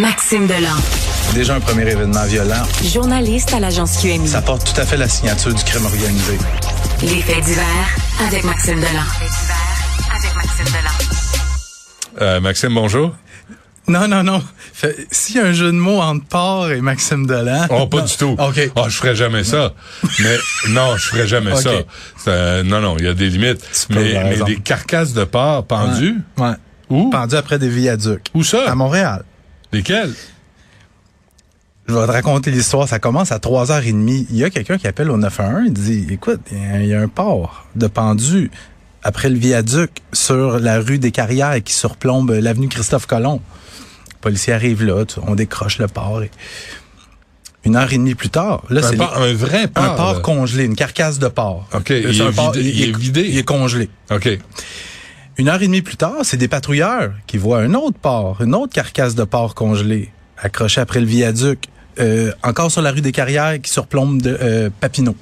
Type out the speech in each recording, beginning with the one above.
Maxime Delan. Déjà un premier événement violent. Journaliste à l'agence QMI. Ça porte tout à fait la signature du crime organisé. Les faits divers avec Maxime Delan. avec Maxime Delan. Euh, Maxime, bonjour. Non, non, non. S'il y a un jeu de mots entre porc et Maxime Delan. Oh, pas du tout. OK. Oh, je ferais jamais ça. mais non, je ferais jamais ça. Non, non, il y a des limites. Mais, mais des carcasses de porc pendues? Ouais. Où? Pendues après des viaducs. Où ça? À Montréal. Lesquels? Je vais te raconter l'histoire. Ça commence à 3h30. Il y a quelqu'un qui appelle au 911. Il dit, écoute, il y, a un port de pendu après le viaduc sur la rue des Carrières qui surplombe l'avenue Christophe Colomb. Le policier arrive là, on décroche le port. Et une heure et demie plus tard, là, c'est un vrai port. Un port congelé, une carcasse de port. OK. Il, est, vidé, il, est vidé. Il est congelé. OK. Une heure et demie plus tard, c'est des patrouilleurs qui voient un autre port, une autre carcasse de porc congelé, accrochée après le viaduc, euh, encore sur la rue des Carrières qui surplombe de euh, Papineau.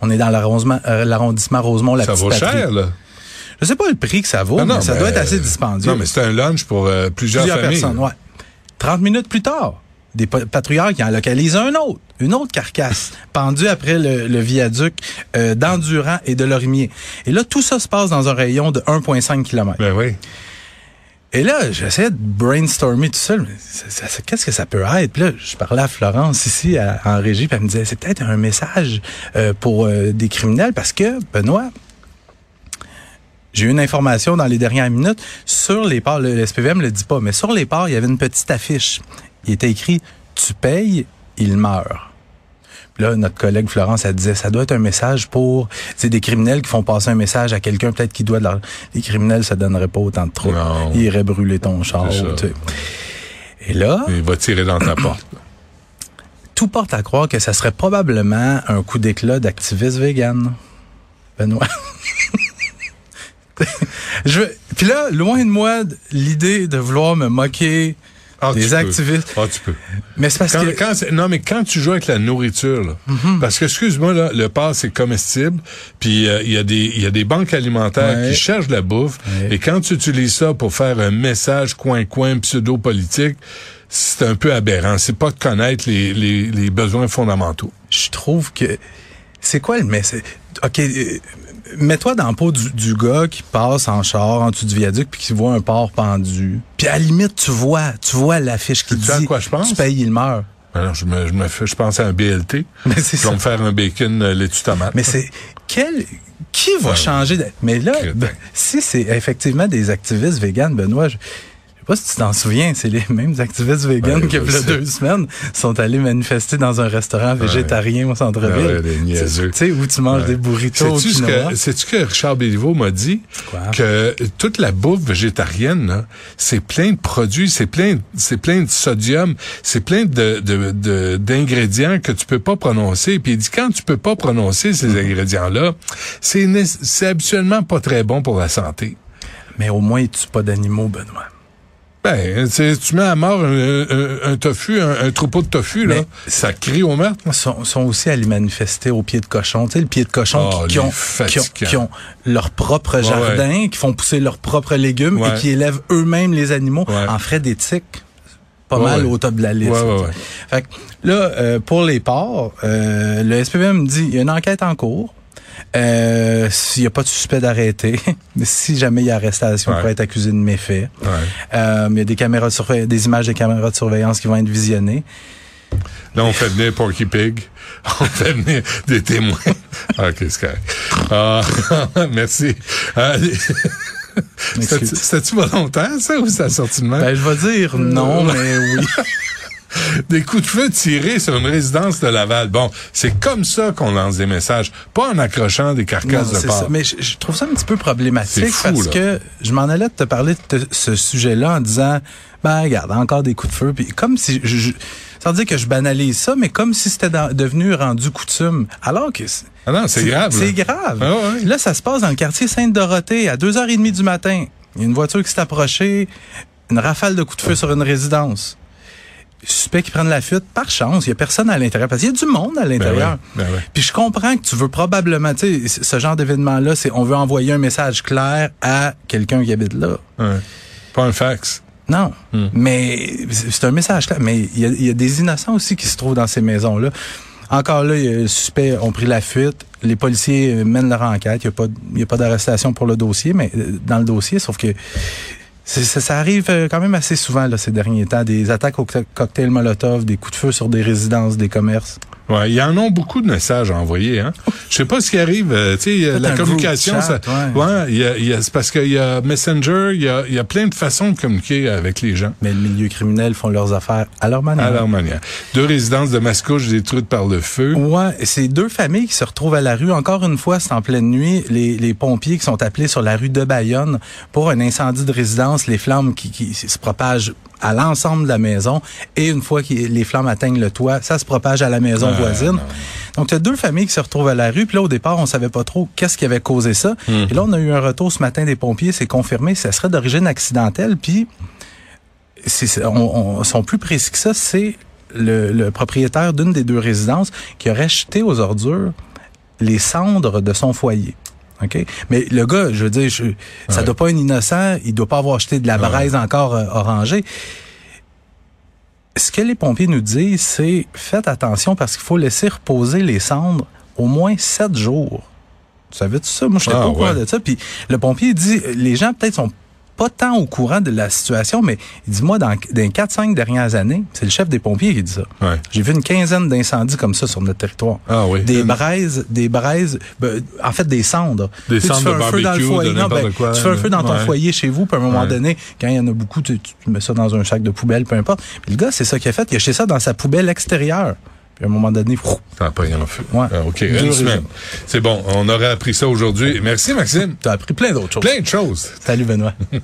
On est dans l'arrondissement, euh, Rosemont, la ça petite vaut cher, là. Je sais pas le prix que ça vaut, mais ça doit être assez dispendieux. Non, mais c'est un lunch pour plusieurs, plusieurs familles. personnes. Ouais. 30 minutes plus tard, des patrouilleurs qui en localisent un autre, une autre carcasse pendue après le, viaduc euh, d'Endurant et de Lorimier. Et là, tout ça se passe dans un rayon de 1,5 km. Ben oui. Et là, j'essaie de brainstormer tout seul. Qu'est-ce que ça peut être? Puis là, je parlais à Florence ici en régie, puis elle me disait, c'est peut-être un message euh, pour euh, des criminels parce que, Benoît, j'ai eu une information dans les dernières minutes sur les parts, le SPVM le dit pas, mais sur les parts, il y avait une petite affiche il était écrit Tu payes, il meurt. là, notre collègue Florence, elle disait, ça doit être un message pour, c'est des criminels qui font passer un message à quelqu'un peut-être qui doit de l'argent. Les criminels, ça donnerait pas autant de trop. Ils iraient brûler ton char. Et là. Il va tirer dans ta porte. Tout porte à croire que ça serait probablement un coup d'éclat d'activistes vegan. Benoît. Je, puis là, loin de moi, l'idée de vouloir me moquer ah, des activistes. Ah, tu peux. Mais c'est parce que... non, mais quand tu joues avec la nourriture, là, mhm. parce que, excuse-moi, là, le porc, c'est comestible, puis euh, il y, a des, y a des banques alimentaires qui cherchent la bouffe, et quand tu utilises ça pour faire un message coin-coin pseudo-politique, c'est un peu aberrant. C'est pas de connaître les, les, les besoins fondamentaux. Je trouve que... C'est quoi le message? OK, euh, mets-toi dans le pot du, gars qui passe en char en dessous du viaduc puis qui voit un porc pendu. Puis à la limite, tu vois, tu vois l'affiche qui dit à quoi je pense? tu payes, il meurt. Alors, je me, je me fais, je pense à un BLT. Mais c'est ça. me faire un bacon euh, laitue tomate. Mais c'est quel qui va changer de... Mais là, ben, si c'est effectivement des activistes véganes, Benoît, je, pas si tu t'en souviens, c'est les mêmes activistes véganes qui, il y a deux semaines, sont allés manifester dans un restaurant végétarien au centre-ville. tu sais, où tu manges des burritos. Sais-tu que, que Richard Béliveau m'a dit? Que toute la bouffe végétarienne, c'est plein de produits, c'est plein, c'est plein de sodium, c'est plein de, de, d'ingrédients que tu peux pas prononcer. Puis il dit, quand tu peux pas prononcer ces mm-hmm. ingrédients-là, c'est, c'est habituellement pas très bon pour la santé. Mais au moins, tu pas d'animaux, Benoît. Ben, tu mets à mort un, tofu, un, troupeau de tofu, là, ça crie au meurtre. Ils sont, sont, aussi allés manifester au pied de cochon. Tu sais, le pied de cochon ah, qui, ont, qui, ont, leur propre jardin, qui font pousser leurs propres légumes et qui élèvent eux-mêmes les animaux en frais d'éthique pas mal au top de la liste. Fait que, là, euh, pour les porcs, euh, le SPVM dit il y a une enquête en cours. Euh, S'il n'y a pas de suspect d'arrêter, si jamais il y a arrestation, il pourrait être accusé de méfait. Euh, il y a des caméras de des images des caméras de surveillance qui vont être visionnées. Là, on fait venir Porky Pig. On fait venir des témoins. ok, c'est correct. Ah, merci. Euh, C'était-tu volontaire, ça, ou ça sorti de même? Ben, je vais dire non, mais oui. Des coups de feu tirés sur une résidence de Laval. Bon, c'est comme ça qu'on lance des messages, pas en accrochant des carcasses Non, de porc. ça. Mais je, je trouve ça un petit peu problématique fou, parce là. que je m'en allais te parler de te- ce sujet-là en disant, ben regarde, encore des coups de feu. Puis comme si, je, je- sans dire que je banalise ça, mais comme si c'était devenu rendu coutume. Alors que c'est- Ah non, c'est grave. C'est grave. Ah ouais. Là, ça se passe dans le quartier Sainte-Dorothée à 2h30 du matin. Il y a une voiture qui s'est approchée, une rafale de coups de feu sur une résidence. Suspect qui prennent la fuite, par chance, il y a personne à l'intérieur parce qu'il y a du monde à Ben l'intérieur. ben ouais. Puis je comprends que tu veux probablement, tu sais, ce genre d'événement-là, c'est on veut envoyer un message clair à quelqu'un qui habite là. Ouais. Pas un fax. Non, Hmm. mais c'est un message clair. Mais il y, a, il y a des innocents aussi qui se trouvent dans ces maisons-là. Encore là, y a- les suspects ont pris la fuite. Les policiers euh, mènent leur enquête. Il n'y a pas, y a pas d'arrestation pour le dossier, mais euh, dans le dossier, sauf que ça, ça arrive euh, quand même assez souvent là, ces derniers temps. Des attaques au co- cocktail Molotov, des coups de feu sur des résidences, des commerces. Ouais, ils en ont beaucoup de messages à envoyer. Hein? Je sais pas ce qui arrive. euh, tu sais, la un communication, chat, ça, ouais. ouais, il y a, il y a- c'est parce qu'il y a Messenger, il y a, il y a plein de façons de communiquer avec les gens. Mais le milieu criminel font leurs affaires à leur manière. À leur manière. Deux résidences de Mascouche détruites par le feu. Ouais, c'est deux familles qui se retrouvent à la rue. Encore une fois, c'est en pleine nuit. Les, les pompiers qui sont appelés sur la rue de Bayonne pour un incendie de résidence. Les flammes qui, qui se propagent à l'ensemble de la maison. Et une fois que les flammes atteignent le toit, ça se propage à la maison Ah, voisine. non. Donc, il y a deux familles qui se retrouvent à la rue. Puis là, au départ, on savait pas trop qu'est-ce qui avait causé ça. Hmm. Et là, on a eu un retour ce matin des pompiers. C'est confirmé. Ça serait d'origine accidentelle. Puis, c'est, c'est- on, on- sont plus précis que ça. C'est le, le propriétaire d'une des deux résidences qui aurait jeté aux ordures les cendres de son foyer. OK? Mais le gars, je veux dire, je, ça Ouais. doit pas être innocent, il doit pas avoir jeté de la Ouais. braise encore euh, orangée. Ce que les pompiers nous disent, c'est faites attention parce qu'il faut laisser reposer les cendres au moins sept jours. Tu savais -tu ça? Moi, je n'étais Ah, pas au courant ouais. de ça. Puis le pompier dit, les gens peut-être sont pas tant au courant de la situation, mais il dit, moi, dans, dans les 4-5 dernières années, c'est le chef des pompiers qui dit ça. Ouais. J'ai vu une quinzaine d'incendies comme ça sur notre territoire. Ah oui. Des braises, des braises, ben, en fait des cendres. Des Tu sais, tu fais de un feu dans le foyer. Non, ben, quoi, tu fais un feu dans ton ouais. foyer chez vous, puis à un moment Ouais. donné, quand il y en a beaucoup, tu, tu mets ça dans un sac de poubelle, peu importe. Puis le gars, c'est ça qu'il a fait. Il a jeté ça dans sa poubelle extérieure. Puis à un moment donné, fou, Ça pas rien en feu. Ouais. Ah, OK, Deux une semaine. C'est bon, on aurait appris ça aujourd'hui. Merci, Maxime. t'as appris plein d'autres choses. Plein de choses. Salut Benoît.